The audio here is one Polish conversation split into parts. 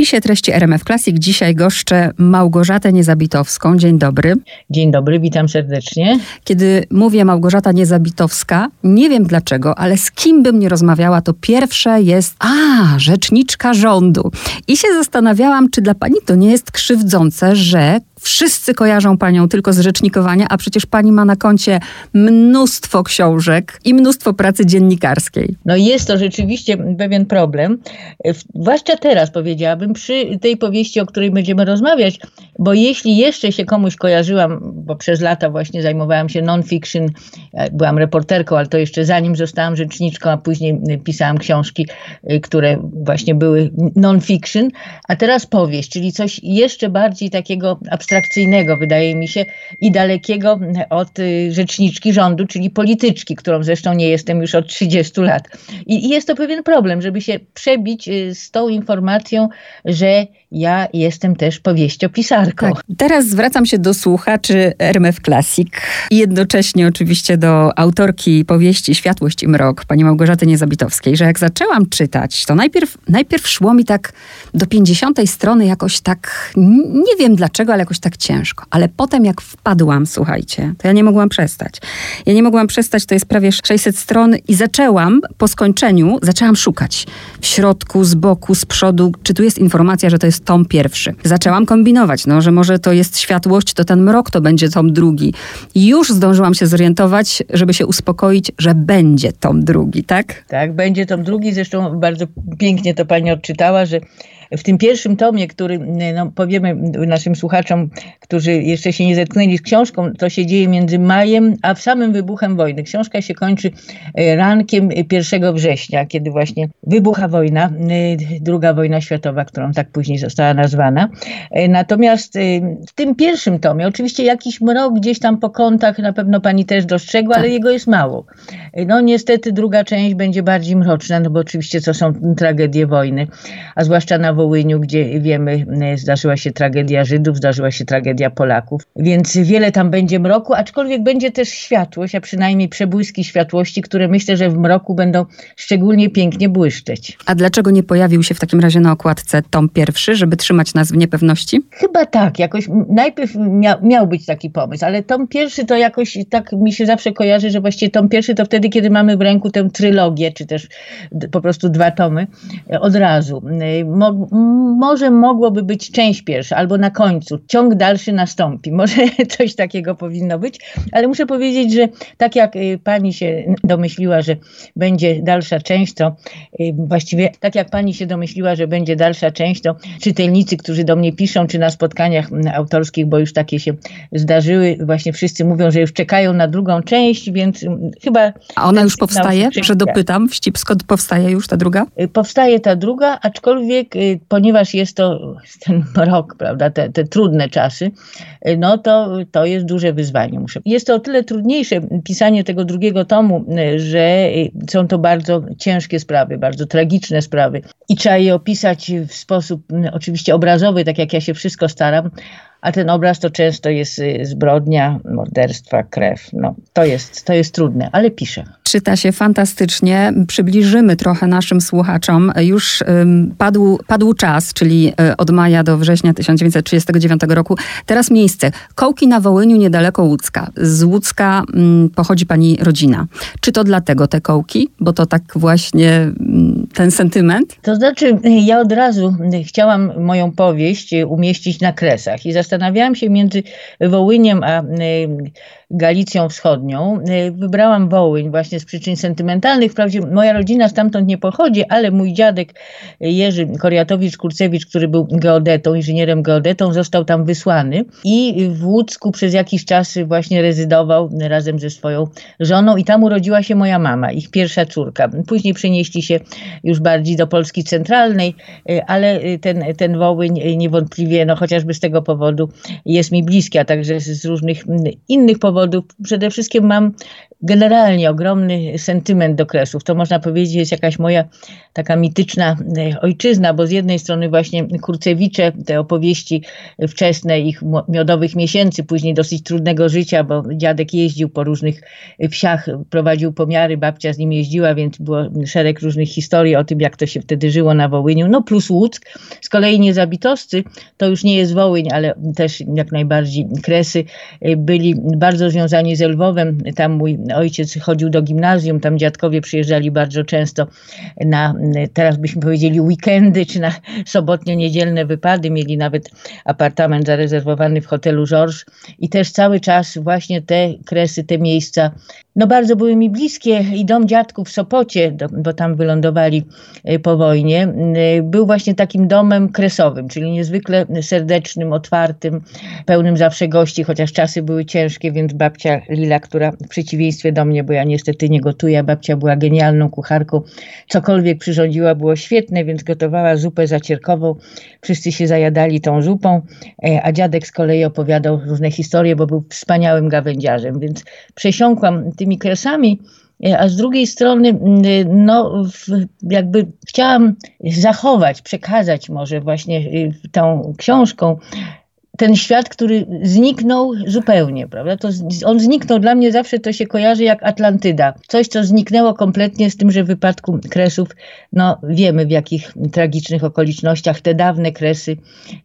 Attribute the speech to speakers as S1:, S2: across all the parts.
S1: spisie treści RMF Classic dzisiaj goszczę Małgorzatę Niezabitowską. Dzień dobry.
S2: Dzień dobry, witam serdecznie.
S1: Kiedy mówię Małgorzata Niezabitowska, nie wiem dlaczego, ale z kim bym nie rozmawiała, to pierwsze jest, a, rzeczniczka rządu. I się zastanawiałam, czy dla pani to nie jest krzywdzące, że Wszyscy kojarzą panią tylko z rzecznikowania, a przecież pani ma na koncie mnóstwo książek i mnóstwo pracy dziennikarskiej.
S2: No jest to rzeczywiście pewien problem. Zwłaszcza teraz powiedziałabym, przy tej powieści, o której będziemy rozmawiać, bo jeśli jeszcze się komuś kojarzyłam, bo przez lata właśnie zajmowałam się non-fiction, e, byłam reporterką, ale to jeszcze zanim zostałam rzeczniczką, a później pisałam książki, e, które właśnie były non-fiction, a teraz powieść, czyli coś jeszcze bardziej takiego abstrakcyjnego, abstrakcyjnego, wydaje mi się, i dalekiego od y, rzeczniczki rządu, czyli polityczki, którą zresztą nie jestem już od 30 lat. I jest to pewien problem, żeby się przebić y, z tą informacją, że ja jestem też powieściopisarką. Tak.
S1: Teraz zwracam się do słuchaczy RMF Classic i jednocześnie oczywiście do autorki powieści Światłość i mrok, pani Małgorzaty Niezabitowskiej, że jak zaczęłam czytać, to najpierw, najpierw szło mi tak do 50 strony jakoś tak, nie wiem dlaczego, ale jakoś tak ciężko. Ale potem jak wpadłam, słuchajcie, to ja nie mogłam przestać. Ja nie mogłam przestać, to jest prawie 600 stron i zaczęłam po skończeniu, zaczęłam szukać w środku, z boku, z przodu, czy tu jest informacja, że to jest tom pierwszy. Zaczęłam kombinować, no, że może to jest światłość, to ten mrok to będzie tom drugi. Już zdążyłam się zorientować, żeby się uspokoić, że będzie tom drugi, tak?
S2: Tak, będzie tom drugi. Zresztą bardzo pięknie to pani odczytała, że w tym pierwszym tomie, który no, powiemy naszym słuchaczom, którzy jeszcze się nie zetknęli z książką, to się dzieje między majem a samym wybuchem wojny. Książka się kończy e, rankiem 1 września, kiedy właśnie wybucha wojna, e, druga wojna światowa, którą tak później została nazwana. E, natomiast w tym pierwszym tomie, oczywiście jakiś mrok gdzieś tam po kątach na pewno pani też dostrzegła, ale tak. jego jest mało. No niestety druga część będzie bardziej mroczna, no bo oczywiście to są tragedie wojny, a zwłaszcza na Wołyniu, gdzie wiemy, e, zdarzyła się tragedia Żydów, zdarzyła się tragedia Polaków, więc wiele tam będzie mroku, aczkolwiek będzie też światłość, a przynajmniej przebłyski światłości, które myślę, że w mroku będą szczególnie pięknie błyszczeć.
S1: A dlaczego nie pojawił się w takim razie na okładce tom pierwszy, żeby trzymać nas w niepewności?
S2: Chyba tak, jakoś najpierw miał, miał być taki pomysł, ale tom pierwszy to jakoś tak mi się zawsze kojarzy, że właściwie tom pierwszy to wtedy, kiedy mamy w ręku tę trylogię, czy też po prostu dwa tomy e, od razu. Mo może mogłoby być część pierwsza, albo na końcu, ciąg dalszy nastąpi. Może coś takiego powinno być, ale muszę powiedzieć, że tak jak y, pani się domyśliła, że będzie dalsza część, to y, właściwie tak jak pani się domyśliła, że będzie dalsza część, to czytelnicy, którzy do mnie piszą, czy na spotkaniach autorskich, bo już takie się zdarzyły, właśnie wszyscy mówią, że już czekają na drugą część, więc chyba...
S1: A ona już powstaje? Że dopytam, wścibsko powstaje już ta druga?
S2: Y, powstaje ta druga, aczkolwiek ponieważ jest to ten rok, prawda, te, te, trudne czasy, no to, to jest duże wyzwanie. Muszę. Jest to o tyle trudniejsze pisanie tego drugiego tomu, że są to bardzo ciężkie sprawy, bardzo tragiczne sprawy i trzeba je opisać w sposób oczywiście obrazowy, tak jak ja się wszystko staram, a ten obraz to często jest y, zbrodnia, morderstwa, krew. No, to, jest, to jest trudne, ale piszę.
S1: Czyta się fantastycznie. Przybliżymy trochę naszym słuchaczom. Już um, padł, padł czas, czyli y, od maja do września 1939 roku. Teraz miejsce. Kołki na Wołyniu, niedaleko Łódzka. Z Łódzka um, pochodzi pani rodzina. Czy to dlatego te kołki? Bo to tak właśnie um, ten sentyment?
S2: To znaczy, ja od razu chciałam moją powieść umieścić na kresach i zastanawiałam się między Wołyniem a Galicją Wschodnią. Wybrałam Wołyń właśnie z przyczyn sentymentalnych. Wprawdzie moja rodzina stamtąd nie pochodzi, ale mój dziadek Jerzy Koriatowicz-Kurcewicz, który był geodetą, inżynierem geodetą, został tam wysłany i w Łódzku przez jakiś czas właśnie rezydował razem ze swoją żoną i tam urodziła się moja mama, ich pierwsza córka. Później przenieśli się już bardziej do Polski centralnej, ale ten, ten Wołyń niewątpliwie, no chociażby z tego powodu jest mi bliski, a także z różnych innych powodów powodów. Przede wszystkim mam generalnie ogromny sentyment do Kresów. To można powiedzieć jest jakaś moja taka mityczna e, ojczyzna, bo z jednej strony właśnie Kurcewicze, te opowieści wczesne ich miodowych miesięcy, później dosyć trudnego życia, bo dziadek jeździł po różnych wsiach, prowadził pomiary, babcia z nim jeździła, więc było szereg różnych historii o tym, jak to się wtedy żyło na Wołyniu. No plus Łuck. Z kolei niezabitowscy, to już nie jest Wołyń, ale też jak najbardziej Kresy, e, byli bardzo związani z Lwowem. Tam mój ojciec chodził do gimnazjum, tam dziadkowie przyjeżdżali bardzo często na, teraz byśmy powiedzieli weekendy, czy na sobotnio-niedzielne wypady. Mieli nawet apartament zarezerwowany w hotelu Georges i też cały czas właśnie te kresy, te miejsca no bardzo były mi bliskie i dom dziadków w Sopocie, bo tam wylądowali e, po wojnie, e, był właśnie takim domem kresowym, czyli niezwykle serdecznym, otwartym, pełnym zawsze gości, chociaż czasy były ciężkie, więc babcia Lila, która w przeciwieństwie do mnie, bo ja niestety nie gotuję, babcia była genialną kucharką, cokolwiek przyrządziła było świetne, więc gotowała zupę zacierkową, wszyscy się zajadali tą zupą, e, a dziadek z kolei opowiadał różne historie, bo był wspaniałym gawędziarzem, więc przesiąkłam tymi kresami, e, a z drugiej strony, no, jakby chciałam zachować, przekazać może właśnie tą książką ten świat, który zniknął zupełnie, prawda? To on zniknął, dla mnie zawsze to się kojarzy jak Atlantyda. Coś, co zniknęło kompletnie z tym, że w wypadku Kresów, no wiemy w jakich tragicznych okolicznościach te dawne Kresy,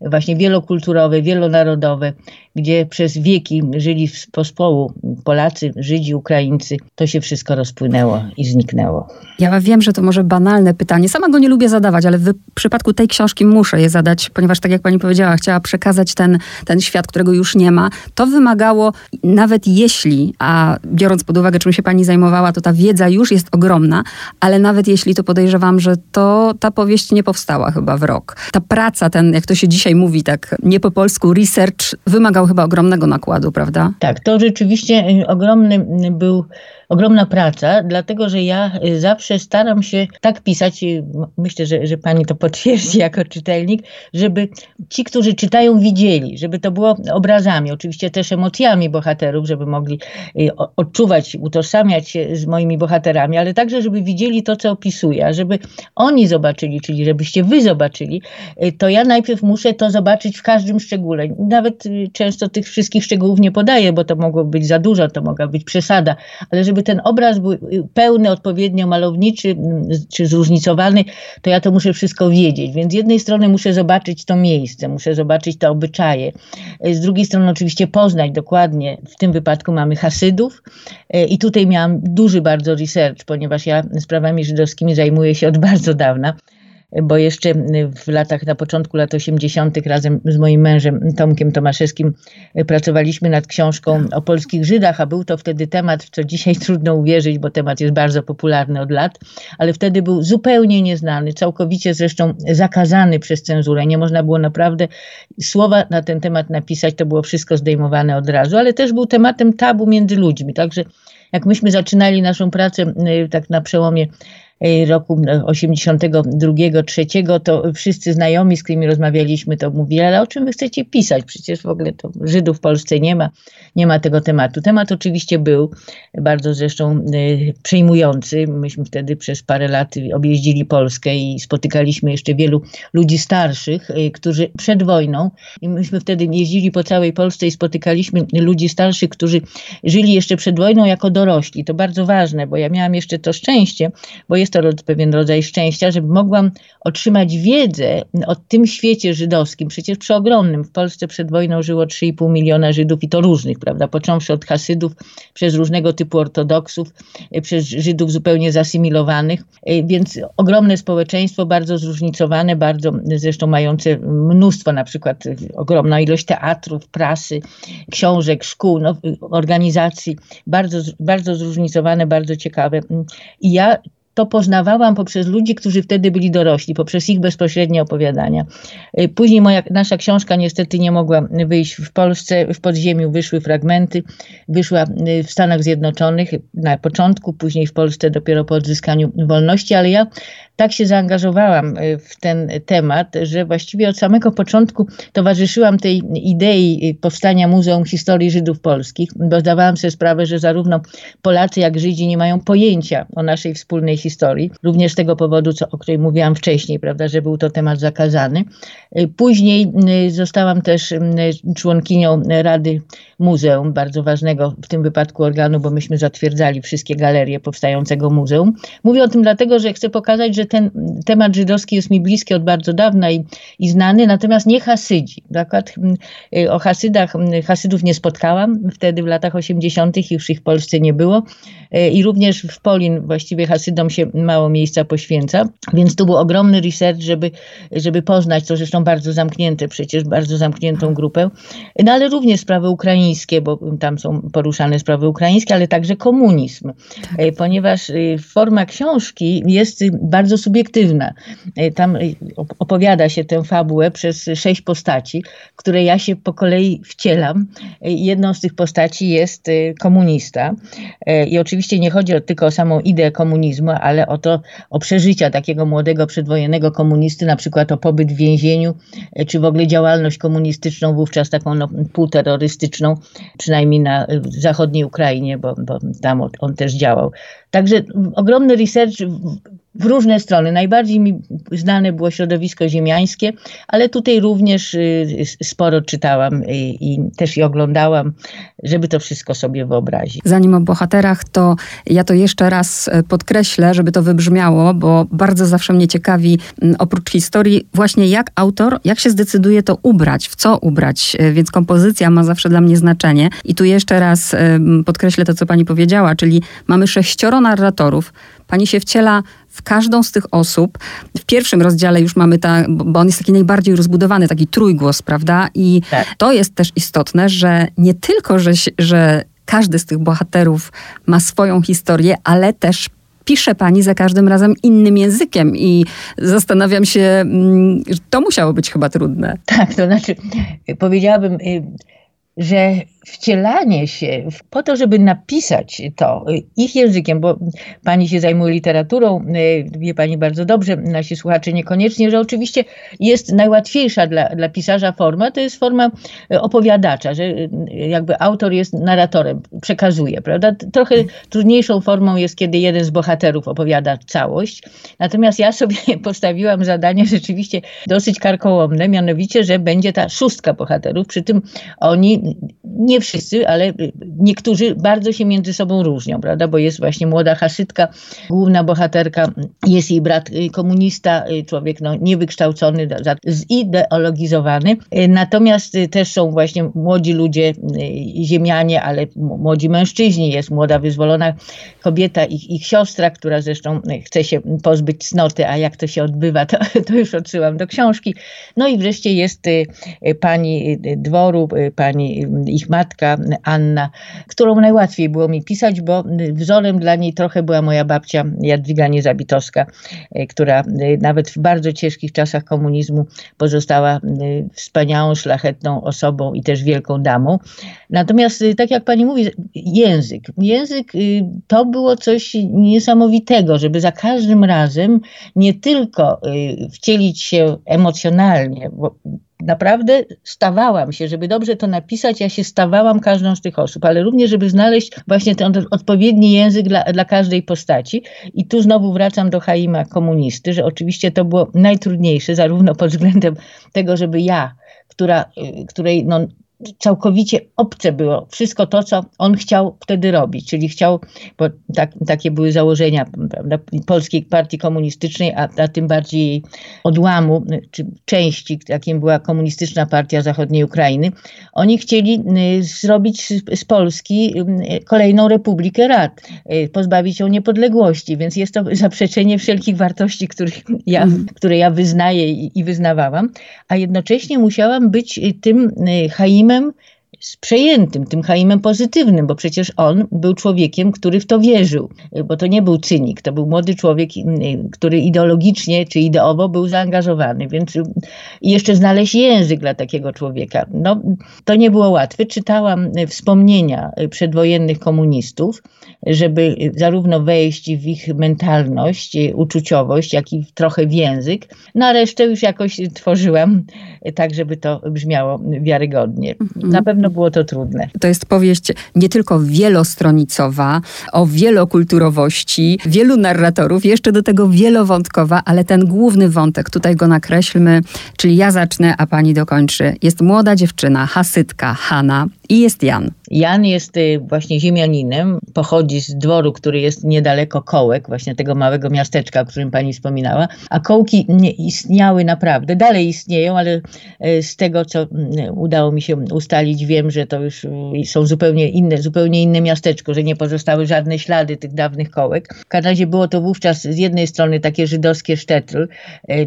S2: właśnie wielokulturowe, wielonarodowe, gdzie przez wieki żyli w pospołu Polacy, Żydzi, Ukraińcy, to się wszystko rozpłynęło i zniknęło.
S1: Ja wiem, że to może banalne pytanie, sama go nie lubię zadawać, ale w przypadku tej książki muszę je zadać, ponieważ tak jak pani powiedziała, chciała przekazać ten, ten świat, którego już nie ma. To wymagało, nawet jeśli, a biorąc pod uwagę, czym się pani zajmowała, to ta wiedza już jest ogromna, ale nawet jeśli, to podejrzewam, że to ta powieść nie powstała chyba w rok. Ta praca, ten, jak to się dzisiaj mówi, tak nie po polsku, research wymagał chyba ogromnego nakładu, prawda?
S2: Tak, to rzeczywiście y, ogromny był ogromna praca, dlatego że ja y, zawsze staram się tak pisać, myślę, że, że pani to potwierdzi jako czytelnik, żeby ci, którzy czytają, widzieli, żeby to było obrazami, oczywiście też emocjami bohaterów, żeby mogli y, odczuwać, utożsamiać się z moimi bohaterami, ale także, żeby widzieli to, co opisuję, a żeby oni zobaczyli, czyli żebyście wy zobaczyli, y, to ja najpierw muszę to zobaczyć w każdym szczególe. Nawet często tych wszystkich szczegółów nie podaję, bo to mogło być za dużo, to mogła być przesada, ale żeby żeby ten obraz był pełny, odpowiednio malowniczy czy zróżnicowany, to ja to muszę wszystko wiedzieć. Więc z jednej strony muszę zobaczyć to miejsce, muszę zobaczyć te obyczaje. Z drugiej strony oczywiście poznać dokładnie, w tym wypadku mamy Hasydów e, i tutaj miałam duży bardzo research, ponieważ ja sprawami żydowskimi zajmuję się od bardzo dawna bo jeszcze w latach, na początku lat 80. razem z moim mężem Tomkiem Tomaszewskim pracowaliśmy nad książką o polskich Żydach, a był to wtedy temat, w co dzisiaj trudno uwierzyć, bo temat jest bardzo popularny od lat, ale wtedy był zupełnie nieznany, całkowicie zresztą zakazany przez cenzurę. Nie można było naprawdę słowa na ten temat napisać, to było wszystko zdejmowane od razu, ale też był tematem tabu między ludźmi, także jak myśmy zaczynali naszą pracę y, tak na przełomie Y, roku 82, 3, to wszyscy znajomi, z którymi rozmawialiśmy, to mówili, ale o czym wy chcecie pisać? Przecież w ogóle to Żydów w Polsce nie ma, nie ma tego tematu. Temat oczywiście był bardzo zresztą y, przejmujący. Myśmy wtedy przez parę lat objeździli Polskę i spotykaliśmy jeszcze wielu ludzi starszych, y, którzy przed wojną, i myśmy wtedy jeździli po całej Polsce i spotykaliśmy ludzi starszych, którzy żyli jeszcze przed wojną jako dorośli. To bardzo ważne, bo ja miałam jeszcze to szczęście, bo jest to pewien rodzaj szczęścia, że mogłam otrzymać wiedzę o tym świecie żydowskim. Przecież przeogromnym. W Polsce przed wojną żyło 3,5 miliona Żydów i to różnych, prawda? Począwszy od Hasydów, przez różnego typu ortodoksów, e, przez Żydów zupełnie zasymilowanych. E, więc ogromne społeczeństwo, bardzo zróżnicowane, bardzo zresztą mające mnóstwo, na przykład ogromną ilość teatrów, prasy, książek, szkół, no, organizacji, bardzo, bardzo zróżnicowane, bardzo ciekawe. I ja to poznawałam poprzez ludzi, którzy wtedy byli dorośli, poprzez ich bezpośrednie opowiadania. Y, później moja, nasza książka niestety nie mogła wyjść w Polsce, w podziemiu wyszły fragmenty, wyszła y, w Stanach Zjednoczonych na początku, później w Polsce dopiero po odzyskaniu wolności, ale ja tak się zaangażowałam y, w ten temat, że właściwie od samego początku towarzyszyłam tej idei powstania Muzeum Historii Żydów Polskich, bo zdawałam sobie sprawę, że zarówno Polacy jak Żydzi nie mają pojęcia o naszej wspólnej historii, również z tego powodu, co, o której mówiłam wcześniej, prawda, że był to temat zakazany. Y, później y, zostałam też członkinią Rady Muzeum, bardzo ważnego w tym wypadku organu, bo myśmy zatwierdzali wszystkie galerie powstającego muzeum. Mówię o tym dlatego, że chcę pokazać, że ten temat żydowski jest mi bliski od bardzo dawna i, i znany, natomiast nie Hasydzi. Y, o Hasydach, Hasydów nie spotkałam wtedy w latach 80., już ich w Polsce nie było y, i również w Polin właściwie Hasydom się mało miejsca poświęca, więc tu był ogromny research, żeby, żeby poznać to zresztą bardzo zamknięte, przecież bardzo zamkniętą grupę, no ale również sprawy ukraińskie, bo tam są poruszane sprawy ukraińskie, ale także komunizm, tak. Y, ponieważ forma książki jest bardzo bardzo subiektywna. E, tam e, opowiada się tę fabułę przez sześć postaci, które ja się po kolei wcielam. E, jedną z tych postaci jest komunista. I oczywiście nie chodzi tylko o samą ideę komunizmu, ale o to, o przeżycia takiego młodego przedwojennego komunisty, na przykład o pobyt w więzieniu, czy w ogóle działalność komunistyczną, wówczas taką no, półterrorystyczną, przynajmniej na zachodniej Ukrainie, bo, bo tam on, on też działał. Także ogromny research w różne strony. Najbardziej mi znane było środowisko ziemiańskie, ale tutaj również y, sporo czytałam i, i też i oglądałam, żeby to wszystko sobie wyobrazić.
S1: Zanim o bohaterach, to ja to jeszcze raz e, podkreślę, żeby to wybrzmiało, bo bardzo zawsze mnie ciekawi, oprócz historii, właśnie jak autor, jak się zdecyduje to ubrać, w co ubrać, więc kompozycja ma zawsze dla mnie znaczenie. I tu jeszcze raz podkreślę to, co pani powiedziała, czyli mamy sześcioro narratorów, Pani się wciela w każdą z tych osób. W pierwszym rozdziale już mamy ta, bo on jest taki najbardziej rozbudowany, taki trójgłos, prawda? I tak. to jest też istotne, że nie tylko, że, że każdy z tych bohaterów ma swoją historię, ale też pisze pani za każdym razem innym językiem i zastanawiam się, mm, to musiało być chyba trudne.
S2: Tak, to znaczy powiedziałabym y, że wcielanie się po to, żeby napisać to ich językiem, bo pani się zajmuje literaturą, y, wie pani bardzo dobrze, nasi słuchacze niekoniecznie, że oczywiście jest najłatwiejsza dla, dla pisarza forma, to jest forma opowiadacza, że y, jakby autor jest narratorem, przekazuje, prawda? Trochę trudniejszą formą jest, kiedy jeden z bohaterów opowiada całość. Natomiast ja sobie postawiłam zadanie rzeczywiście dosyć karkołomne, mianowicie, że będzie ta szóstka bohaterów, przy tym oni nie wszyscy, ale niektórzy bardzo się między sobą różnią, prawda? Bo jest właśnie młoda Haszydka, główna bohaterka, jest jej brat y, komunista, y, człowiek no, niewykształcony, zideologizowany. Y, natomiast też są właśnie młodzi ludzie, ziemianie, ale młodzi mężczyźni. Jest młoda, wyzwolona kobieta, ich, ich siostra, która zresztą chce się pozbyć cnoty, a jak to się odbywa, to, to już odsyłam do książki. No i wreszcie jest pani dworu, pani ich matka Anna, którą najłatwiej było mi pisać, bo wzorem dla niej trochę była moja babcia Jadwiga Niezabitowska, e, która e, nawet w bardzo ciężkich czasach komunizmu pozostała e, wspaniałą, szlachetną osobą i też wielką damą. Natomiast, tak jak pani mówi, język. Język to było coś niesamowitego, żeby za każdym razem nie tylko wcielić się emocjonalnie, bo naprawdę stawałam się, żeby dobrze to napisać, ja się stawałam każdą z tych osób, ale również, żeby znaleźć właśnie ten odpowiedni język dla, dla każdej postaci. I tu znowu wracam do Haima komunisty, że oczywiście to było najtrudniejsze, zarówno pod względem tego, żeby ja, która, y, której no, całkowicie obce było wszystko to, co on chciał wtedy robić, czyli chciał, bo tak, takie były założenia prawda, Polskiej Partii Komunistycznej, a, a tym bardziej jej odłamu, czy części, jakim była Komunistyczna Partia Zachodniej Ukrainy. Oni chcieli y, zrobić z Polski y, kolejną Republikę Rad, y, pozbawić ją niepodległości, więc jest to zaprzeczenie wszelkich wartości, których ja, mm. które ja wyznaję i, i wyznawałam, a jednocześnie musiałam być tym minimum Haimem, przejętym tym Chaimem pozytywnym, bo przecież on był człowiekiem, który w to wierzył, bo to nie był cynik, to był młody człowiek, który ideologicznie czy ideowo był zaangażowany, więc jeszcze znaleźć język dla takiego człowieka. No, to nie było łatwe. Czytałam wspomnienia przedwojennych komunistów, żeby zarówno wejść w ich mentalność, uczuciowość, jak i trochę w język. Na resztę już jakoś tworzyłam tak, żeby to brzmiało wiarygodnie. Mhm. Na pewno było to trudne.
S1: To jest powieść nie tylko wielostronicowa, o wielokulturowości, wielu narratorów, jeszcze do tego wielowątkowa, ale ten główny wątek, tutaj go nakreślmy, czyli ja zacznę, a pani dokończy. Jest młoda dziewczyna, hasytka, Hanna i jest Jan.
S2: Jan jest y, właśnie ziemianinem, pochodzi z dworu, który jest niedaleko Kołek, właśnie tego małego miasteczka, o którym pani wspominała, a kołki nie istniały naprawdę, dalej istnieją, ale y, z tego, co mm, udało mi się ustalić, wiem, że to już są zupełnie inne, zupełnie inne miasteczko, że nie pozostały żadne ślady tych dawnych kołek. W każdym razie było to wówczas z jednej strony takie żydowskie sztetl,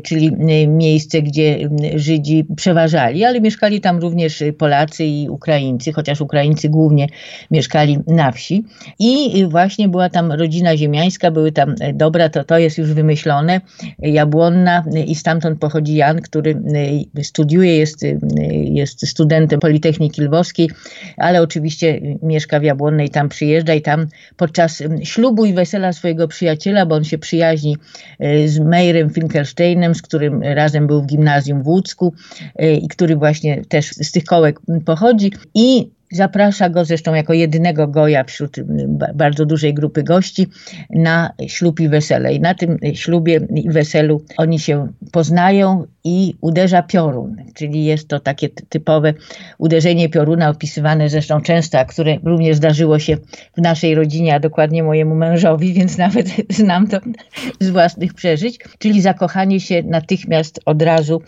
S2: czyli miejsce, gdzie Żydzi przeważali, ale mieszkali tam również Polacy i Ukraińcy, chociaż Ukraińcy głównie mieszkali na wsi. I właśnie była tam rodzina ziemiańska, były tam, e, dobra, to, to jest już wymyślone, Jabłonna i stamtąd pochodzi Jan, który e, studiuje, jest, e, jest studentem Politechniki Lwowskiej, ale oczywiście mieszka w Jabłonnej, tam przyjeżdża i tam podczas ślubu i wesela swojego przyjaciela, bo on się przyjaźni z Meirem Finkelsteinem, z którym razem był w gimnazjum w Łódzku i który właśnie też z tych kołek pochodzi. I Zaprasza go zresztą jako jedynego goja wśród bardzo dużej grupy gości na ślub i wesele. I na tym ślubie i weselu oni się poznają i uderza piorun, czyli jest to takie typowe uderzenie pioruna, opisywane zresztą często, a które również zdarzyło się w naszej rodzinie, a dokładnie mojemu mężowi, więc nawet znam to z własnych przeżyć, czyli zakochanie się natychmiast od razu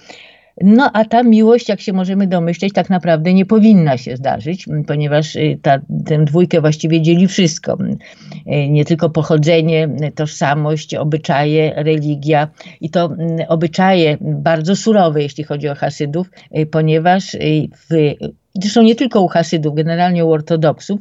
S2: no a ta miłość, jak się możemy domyśleć, tak naprawdę nie powinna się zdarzyć, ponieważ y, ta, tę dwójkę właściwie dzieli wszystko. Y, nie tylko pochodzenie, tożsamość, obyczaje, religia i to obyczaje bardzo surowe, jeśli chodzi o Hasydów, y, ponieważ w zresztą nie tylko u Hasydów, generalnie u ortodoksów,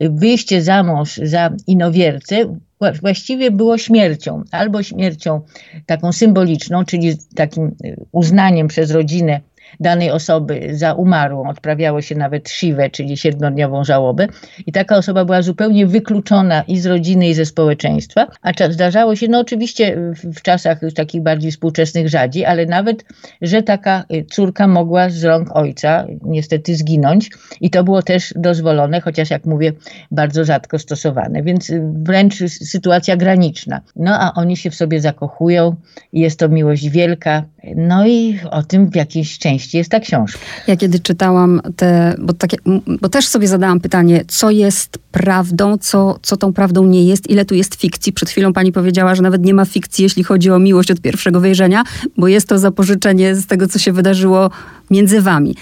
S2: wyjście za mąż za inowiercę właściwie było śmiercią, albo śmiercią taką symboliczną, czyli takim uznaniem przez rodzinę danej osoby za umarłą. Odprawiało się nawet siwę, czyli siedmiodniową żałobę. I taka osoba była zupełnie wykluczona i z rodziny, i ze społeczeństwa. A zdarzało się, no oczywiście w czasach takich bardziej współczesnych rzadziej, ale nawet, że taka y, córka mogła z rąk ojca niestety zginąć. I to było też dozwolone, chociaż jak mówię, bardzo rzadko stosowane. Więc y, wręcz sytuacja graniczna. No a oni się w sobie zakochują jest to miłość wielka. No i o tym w jakiejś części jest ta książka.
S1: Ja kiedy czytałam te, bo, takie, bo też sobie zadałam pytanie, co jest prawdą, co, co tą prawdą nie jest, ile tu jest fikcji. Przed chwilą pani powiedziała, że nawet nie ma fikcji, jeśli chodzi o miłość od pierwszego wejrzenia, bo jest to zapożyczenie z tego, co się wydarzyło między wami.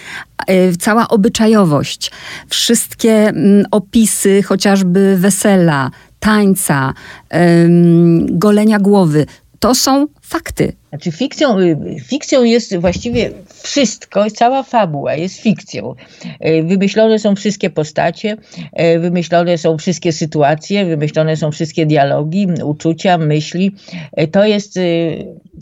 S1: E, cała obyczajowość, wszystkie opisy, chociażby wesela, tańca, golenia głowy, to są fakty.
S2: Znaczy fikcją, y, fikcją jest właściwie wszystko, cała fabuła jest fikcją. Y, wymyślone są wszystkie postacie, y, wymyślone są wszystkie sytuacje, wymyślone są wszystkie dialogi, uczucia, myśli. To jest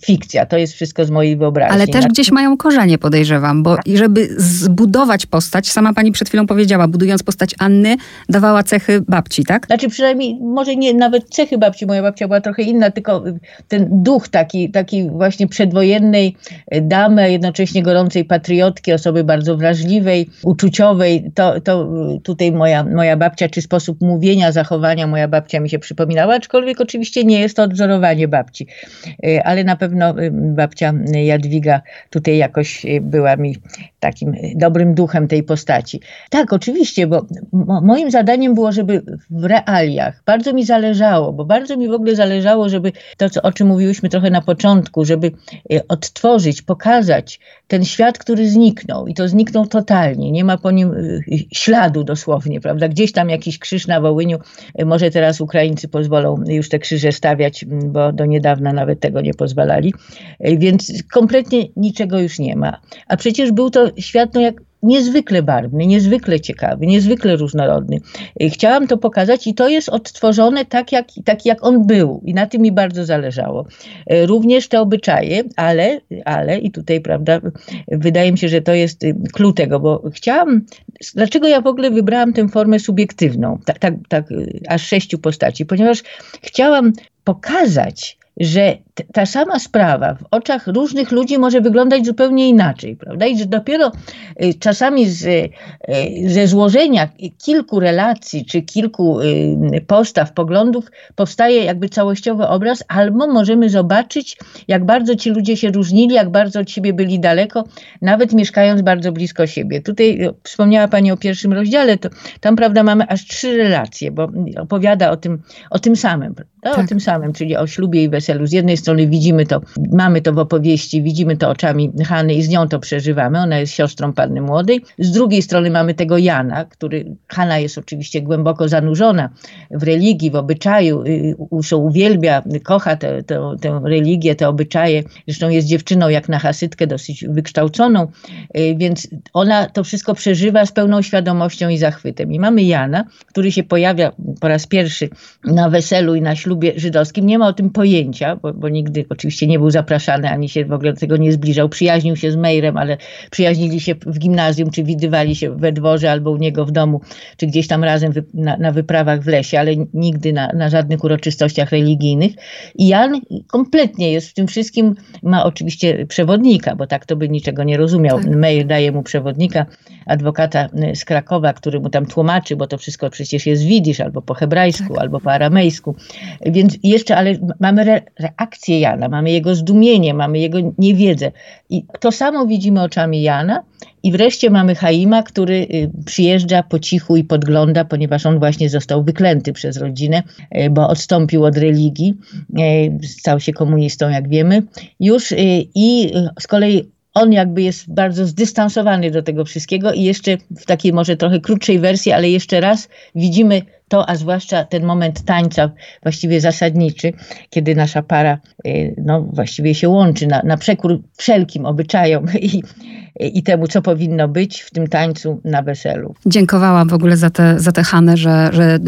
S2: fikcja, to jest wszystko z mojej wyobraźni.
S1: Ale też gdzieś mają korzenie, podejrzewam, bo żeby zbudować postać, sama pani przed chwilą powiedziała, budując postać Anny, dawała cechy babci, tak?
S2: Znaczy przynajmniej, może nie nawet cechy babci, moja babcia była trochę inna, tylko ten duch taki, taki właśnie przedwojennej damy, a jednocześnie gorącej patriotki, osoby bardzo wrażliwej, uczuciowej. To, to tutaj moja, moja babcia, czy sposób mówienia, zachowania moja babcia mi się przypominała, aczkolwiek oczywiście nie jest to odwzorowanie babci. E, ale na pewno babcia Jadwiga tutaj jakoś była mi takim dobrym duchem tej postaci. Tak, oczywiście, bo moim zadaniem było, żeby w realiach, bardzo mi zależało, bo bardzo mi w ogóle zależało, żeby to, o czym mówiłyśmy trochę na początku, żeby y, odtworzyć, pokazać ten świat, który zniknął i to zniknął totalnie, nie ma po nim śladu dosłownie, prawda? Gdzieś tam jakiś krzyż na Wołyniu, może teraz Ukraińcy pozwolą już te krzyże stawiać, bo do niedawna nawet tego nie pozwalali, więc kompletnie niczego już nie ma. A przecież był to świat, no jak niezwykle barwny, niezwykle ciekawy, niezwykle różnorodny. Chciałam to pokazać i to jest odtworzone tak jak, tak, jak on był i na tym mi bardzo zależało. Również te obyczaje, ale, ale i tutaj, prawda, wydaje mi się, że to jest klucz tego, bo chciałam, dlaczego ja w ogóle wybrałam tę formę subiektywną, tak, tak, tak aż sześciu postaci, ponieważ chciałam pokazać, że ta sama sprawa w oczach różnych ludzi może wyglądać zupełnie inaczej, prawda? I że dopiero y, czasami z, y, ze złożenia kilku relacji czy kilku y, postaw, poglądów powstaje jakby całościowy obraz, albo możemy zobaczyć, jak bardzo ci ludzie się różnili, jak bardzo od siebie byli daleko, nawet mieszkając bardzo blisko siebie. Tutaj wspomniała Pani o pierwszym rozdziale, to tam, prawda, mamy aż trzy relacje, bo opowiada o tym, o tym samym, prawda? Tak. O tym samym, czyli o ślubie i weselu. Z jednej strony widzimy to, mamy to w opowieści, widzimy to oczami Hany i z nią to przeżywamy. Ona jest siostrą panny młodej. Z drugiej strony mamy tego Jana, który, Hanna jest oczywiście głęboko zanurzona w religii, w obyczaju, y, uwielbia, kocha tę, tę, tę religię, te obyczaje. Zresztą jest dziewczyną jak na hasytkę, dosyć wykształconą, y, więc ona to wszystko przeżywa z pełną świadomością i zachwytem. I mamy Jana, który się pojawia po raz pierwszy na weselu i na ślubie żydowskim. Nie ma o tym pojęcia, bo, bo nigdy oczywiście nie był zapraszany, ani się w ogóle do tego nie zbliżał. Przyjaźnił się z Mejrem, ale przyjaźnili się w gimnazjum, czy widywali się we dworze albo u niego w domu, czy gdzieś tam razem na, na wyprawach w lesie, ale nigdy na, na żadnych uroczystościach religijnych. I Jan kompletnie jest w tym wszystkim, ma oczywiście przewodnika, bo tak to by niczego nie rozumiał. Tak. Meir daje mu przewodnika, adwokata y, z Krakowa, który mu tam tłumaczy, bo to wszystko przecież jest widzisz, albo po hebrajsku, tak. albo po aramejsku. Więc jeszcze, ale mamy re reakcję reakcję Jana, mamy jego zdumienie, mamy jego niewiedzę. I to samo widzimy oczami Jana. I wreszcie mamy Haima, który y, przyjeżdża po cichu i podgląda, ponieważ on właśnie został wyklęty przez rodzinę, y, bo odstąpił od religii, y, stał się komunistą, jak wiemy, już i z kolei on jakby jest bardzo zdystansowany do tego wszystkiego i jeszcze w takiej może trochę krótszej wersji, ale jeszcze raz widzimy to, a zwłaszcza ten moment tańca właściwie zasadniczy, kiedy nasza para no, właściwie się łączy na, na przekór wszelkim obyczajom i, i temu, co powinno być w tym tańcu na weselu.
S1: Dziękowałam w ogóle za tę za te Hanę, że, że,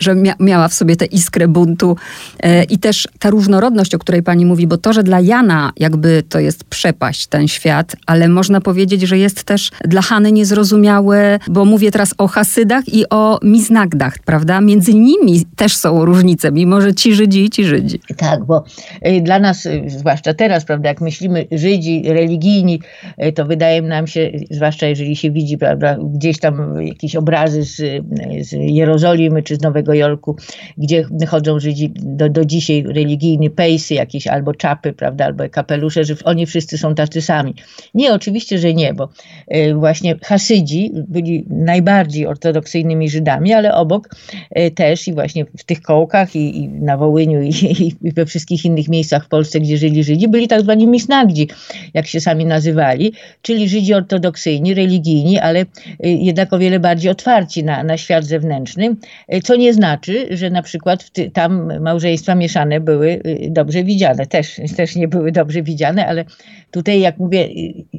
S1: że miała w sobie tę iskrę buntu e, i też ta różnorodność, o której pani mówi, bo to, że dla Jana jakby to jest przepaść ten świat, ale można powiedzieć, że jest też dla Hany niezrozumiałe, bo mówię teraz o Hasydach i o Miznagdach, prawda? Między nimi też są różnice, mimo że ci Żydzi i ci Żydzi.
S2: Tak, bo y, dla nas, y, zwłaszcza teraz, prawda, jak myślimy Żydzi religijni, y, to wydaje wydaje nam się, zwłaszcza jeżeli się widzi prawda, gdzieś tam jakieś obrazy z, z Jerozolimy czy z Nowego Jorku, gdzie chodzą Żydzi do, do dzisiaj religijni, pejsy jakieś albo czapy, prawda, albo kapelusze, że oni wszyscy są tacy sami. Nie, oczywiście, że nie, bo y, właśnie Hasydzi byli najbardziej ortodoksyjnymi Żydami, ale obok y, też i właśnie w tych kołkach i, i na Wołyniu i, i, we wszystkich innych miejscach w Polsce, gdzie żyli Żydzi, byli tak zwani misnagdzi, jak się sami nazywali, czyli czyli Żydzi ortodoksyjni, religijni, ale y, jednak o wiele bardziej otwarci na, na świat zewnętrzny, y, co nie znaczy, że na przykład ty, tam małżeństwa mieszane były y, dobrze widziane. Też, też nie były dobrze widziane, ale tutaj, jak mówię,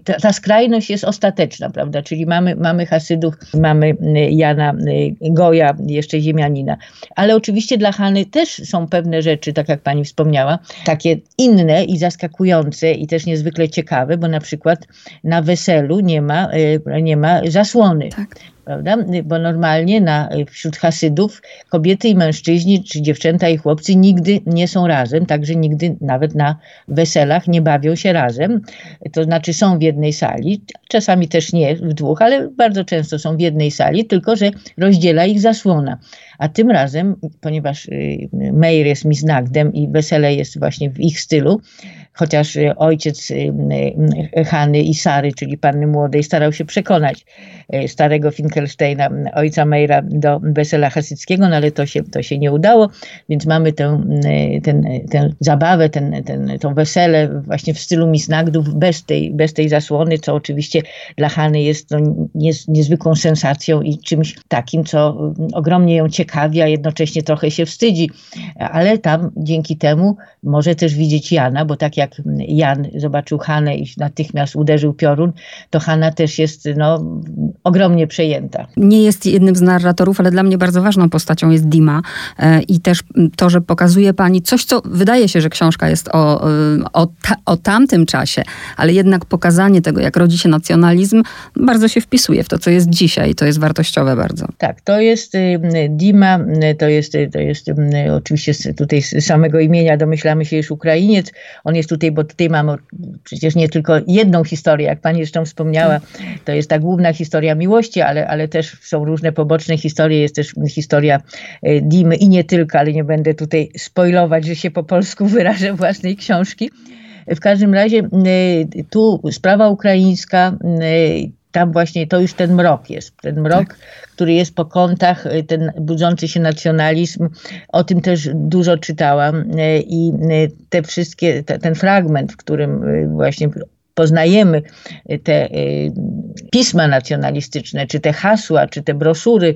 S2: ta, ta skrajność jest ostateczna, prawda? Czyli mamy, mamy Hasydów, mamy Jana Goja, jeszcze ziemianina. Ale oczywiście dla Hany też są pewne rzeczy, tak jak pani wspomniała, takie inne i zaskakujące i też niezwykle ciekawe, bo na przykład na weselu nie ma, e, nie ma zasłony. Tak prawda? Bo normalnie na, wśród Hasydów kobiety i mężczyźni, czy dziewczęta i chłopcy nigdy nie są razem, także nigdy nawet na weselach nie bawią się razem. To znaczy są w jednej sali, czasami też nie w dwóch, ale bardzo często są w jednej sali, tylko że rozdziela ich zasłona. A tym razem, ponieważ y, Meir jest Miznagdem i wesele jest właśnie w ich stylu, chociaż y, ojciec y, Hany i Sary, czyli panny młodej, starał się przekonać starego Finkelsteina, ojca Meira, do wesela hasyckiego, no ale to się, to się nie udało, więc mamy tę, ten, tę zabawę, ten, ten, tą wesele właśnie w stylu Misnagdów, bez tej, bez tej zasłony, co oczywiście dla Hany jest no, niezwykłą sensacją i czymś takim, co ogromnie ją ciekawi ciekawi, jednocześnie trochę się wstydzi. Ale tam dzięki temu może też widzieć Jana, bo tak jak jak Jan zobaczył Hanę i natychmiast uderzył piorun, to Hanna też jest no, ogromnie przejęta.
S1: Nie jest jednym z narratorów, ale dla mnie bardzo ważną postacią jest Dima e, i też to, że pokazuje pani coś, co wydaje się, że książka jest o, o, ta, o tamtym czasie, ale jednak pokazanie tego, jak rodzi się nacjonalizm, bardzo się wpisuje w to, co jest dzisiaj. To jest wartościowe bardzo.
S2: Tak, to jest Dima, to jest, to jest oczywiście tutaj z samego imienia domyślamy się, już Ukrainiec. On jest tutaj, bo tutaj mamy przecież nie tylko jedną historię, jak pani zresztą wspomniała, to jest ta główna historia miłości, ale, ale też są różne poboczne historie, jest też historia e, Dimy i nie tylko, ale nie będę tutaj spoilować, że się po polsku wyrażę własnej książki. W każdym razie e, tu sprawa ukraińska, e, tam właśnie to już ten mrok jest. Ten mrok, tak. który jest po kątach, y, ten budzący się nacjonalizm. O tym też dużo czytałam y, i y, te wszystkie, te, ten fragment, w którym właśnie poznajemy te pisma nacjonalistyczne, czy te hasła, czy te broszury,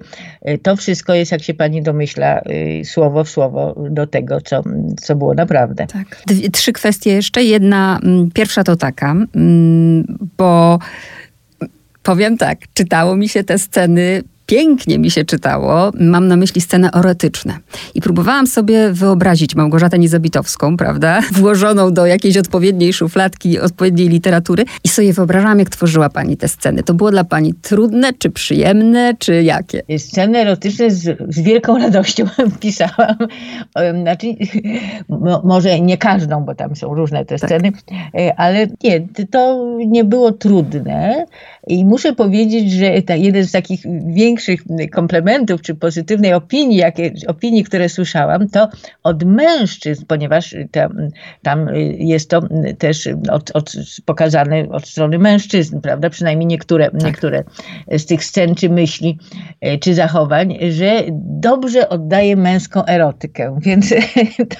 S2: to wszystko jest, jak się pani domyśla, słowo w słowo do tego, co, co było naprawdę.
S1: Tak. Trzy kwestie jeszcze. Jedna, mm, pierwsza to taka, mm, bo Powiem tak, czytało mi się te sceny pięknie mi się czytało. Mam na myśli sceny erotyczne. I próbowałam sobie wyobrazić Małgorzatę Niezabitowską, prawda? Włożoną do jakiejś odpowiedniej szufladki, odpowiedniej literatury. I sobie wyobrażałam, jak tworzyła pani te sceny. To było dla pani trudne, czy przyjemne, czy jakie?
S2: Sceny erotyczne z, z wielką radością pisałam. Znaczy, może nie każdą, bo tam są różne te tak. sceny, e, ale nie, to nie było trudne. I muszę powiedzieć, że jeden z takich większych komplementów czy pozytywnej opinii, jakie, opinii, które słyszałam, to od mężczyzn, ponieważ tam, tam jest to też od, od, pokazane od strony mężczyzn, prawda? Przynajmniej niektóre, tak. niektóre z tych scen, czy myśli, e, czy zachowań, że dobrze oddaje męską erotykę. Więc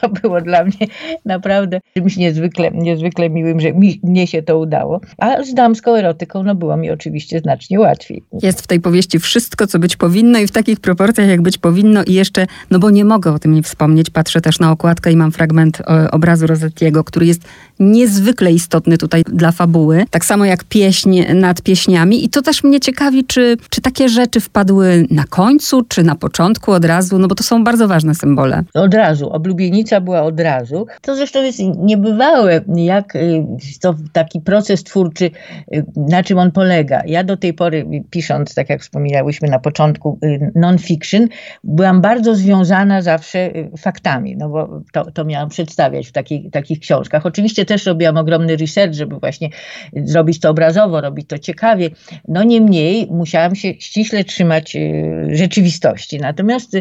S2: to było dla mnie naprawdę czymś niezwykle, niezwykle miłym, że mi, mnie się to udało. A z damską erotyką no było mi oczywiście znacznie łatwiej.
S1: Jest w tej powieści wszystko, co być powinno i w takich proporcjach, jak być powinno i jeszcze, no bo nie mogę o tym nie wspomnieć, patrzę też na okładkę i mam fragment e, obrazu Rosettiego, który jest niezwykle istotny tutaj dla fabuły, tak samo jak pieśń nad pieśniami i to też mnie ciekawi, czy, czy takie rzeczy wpadły na końcu, czy na początku od razu, no bo to są bardzo ważne symbole.
S2: Od razu, oblubienica była od razu. To zresztą jest niebywałe, jak y, to taki proces twórczy, y, na czym on polega. Ja do tej pory, pisząc, tak jak wspominałyśmy na początku, y, non-fiction, byłam bardzo związana zawsze faktami, no bo to, to miałam przedstawiać w takich, takich książkach. Oczywiście też robiłam ogromny research, żeby właśnie zrobić to obrazowo, robić to ciekawie. No niemniej musiałam się ściśle trzymać y, rzeczywistości. Natomiast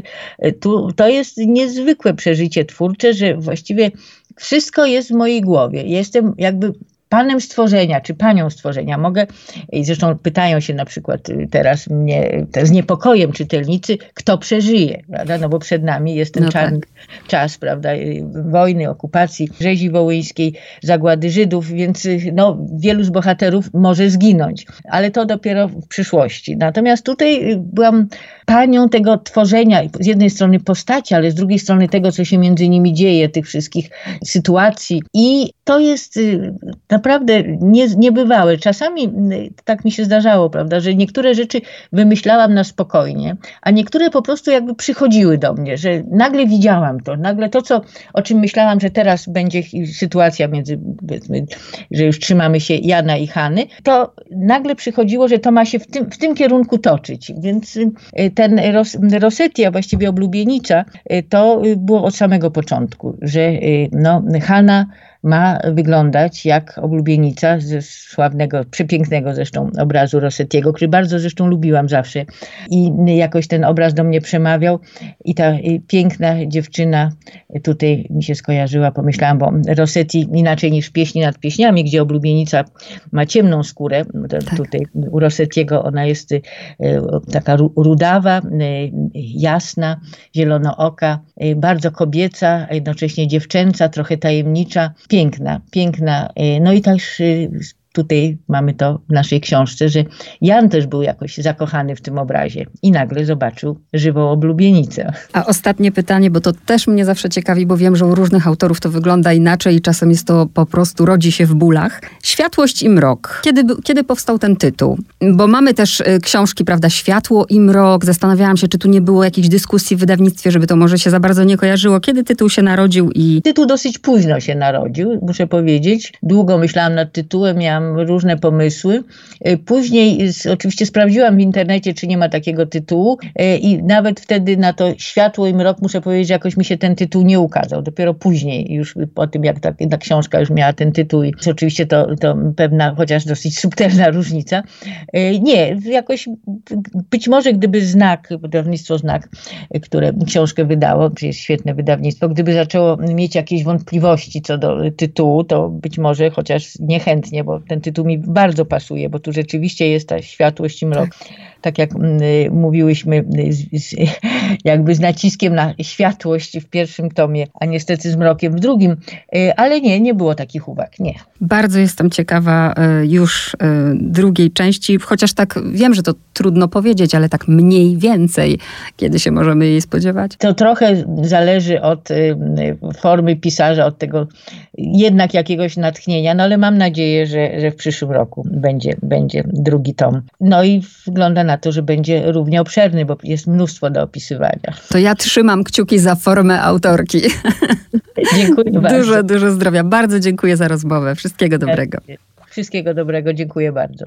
S2: tu, to jest niezwykłe przeżycie twórcze, że właściwie wszystko jest w mojej głowie. Jestem jakby panem stworzenia, czy panią stworzenia. Mogę, i zresztą pytają się na przykład y, teraz mnie z niepokojem czytelnicy, kto przeżyje, prawda? No bo przed nami jest ten no czarny tak. czas, prawda, y, wojny, okupacji, rzezi wołyńskiej, zagłady Żydów, więc y, no, wielu z bohaterów może zginąć, ale to dopiero w przyszłości. Natomiast tutaj byłam panią tego tworzenia, z jednej strony postaci, ale z drugiej strony tego, co się między nimi dzieje, tych wszystkich sytuacji i to jest na naprawdę nie, niebywałe. Czasami tak mi się zdarzało, prawda, że niektóre rzeczy wymyślałam na spokojnie, a niektóre po prostu jakby przychodziły do mnie, że nagle widziałam to, nagle to, co, o czym myślałam, że teraz będzie sytuacja między, że już trzymamy się Jana i Hany, to nagle przychodziło, że to ma się w tym, w tym kierunku toczyć. Więc y, ten Ros, a właściwie oblubienicza, y, to było od samego początku, że y, no, Hanna ma wyglądać jak oblubienica ze sławnego, przepięknego zresztą obrazu Rossettiego, który bardzo zresztą lubiłam zawsze i jakoś ten obraz do mnie przemawiał i ta piękna dziewczyna tutaj mi się skojarzyła, pomyślałam, bo Rossetti inaczej niż pieśni nad pieśniami, gdzie oblubienica ma ciemną skórę, tak. tutaj u Rossettiego ona jest e, taka rudawa, e, jasna, zielonooka, e, bardzo kobieca, a jednocześnie dziewczęca, trochę tajemnicza, piękna, piękna. E, no i też tutaj mamy to w naszej książce, że Jan też był jakoś zakochany w tym obrazie i nagle zobaczył żywą oblubienicę.
S1: A ostatnie pytanie, bo to też mnie zawsze ciekawi, bo wiem, że u różnych autorów to wygląda inaczej i czasem jest to po prostu rodzi się w bólach. Światłość i mrok. Kiedy, kiedy powstał ten tytuł? Bo mamy też y, książki, prawda, Światło i mrok. Zastanawiałam się, czy tu nie było jakiejś dyskusji w wydawnictwie, żeby to może się za bardzo nie kojarzyło. Kiedy tytuł się narodził i...
S2: Tytuł dosyć późno się narodził, muszę powiedzieć. Długo myślałam nad tytułem, miałam różne pomysły. Y, później oczywiście sprawdziłam w internecie, czy nie ma takiego tytułu y, i nawet wtedy na to Światło i mrok, muszę powiedzieć, że jakoś mi się ten tytuł nie ukazał. Dopiero później, już po tym, jak ta, ta książka już miała ten tytuł i oczywiście to, to pewna, chociaż dosyć subtelna różnica. Y, nie, jakoś być może gdyby Znak, wydawnictwo Znak, które książkę wydało, przecież świetne wydawnictwo, gdyby zaczęło mieć jakieś wątpliwości co do tytułu, to być może, chociaż niechętnie, bo ten tytuł mi bardzo pasuje, bo tu rzeczywiście jest ta światłość i mrok. Tak tak jak y, mówiłyśmy, y, z, jakby z naciskiem na światłość w pierwszym tomie, a niestety z mrokiem w drugim, y, ale nie, nie było takich uwag, nie.
S1: Bardzo jestem ciekawa już drugiej części, chociaż tak wiem, że to trudno powiedzieć, ale tak mniej więcej, kiedy się możemy jej spodziewać?
S2: To trochę zależy od formy pisarza, od tego jednak jakiegoś natchnienia, no ale mam nadzieję, że, że w przyszłym roku będzie, będzie drugi tom. No i wygląda na to, że będzie równie obszerny, bo jest mnóstwo do opisywania.
S1: To ja trzymam kciuki za formę autorki.
S2: Dziękuję bardzo.
S1: Dużo, dużo zdrowia. Bardzo dziękuję za rozmowę. Wszystkiego dobrego.
S2: Wszystkiego dobrego. Dziękuję bardzo.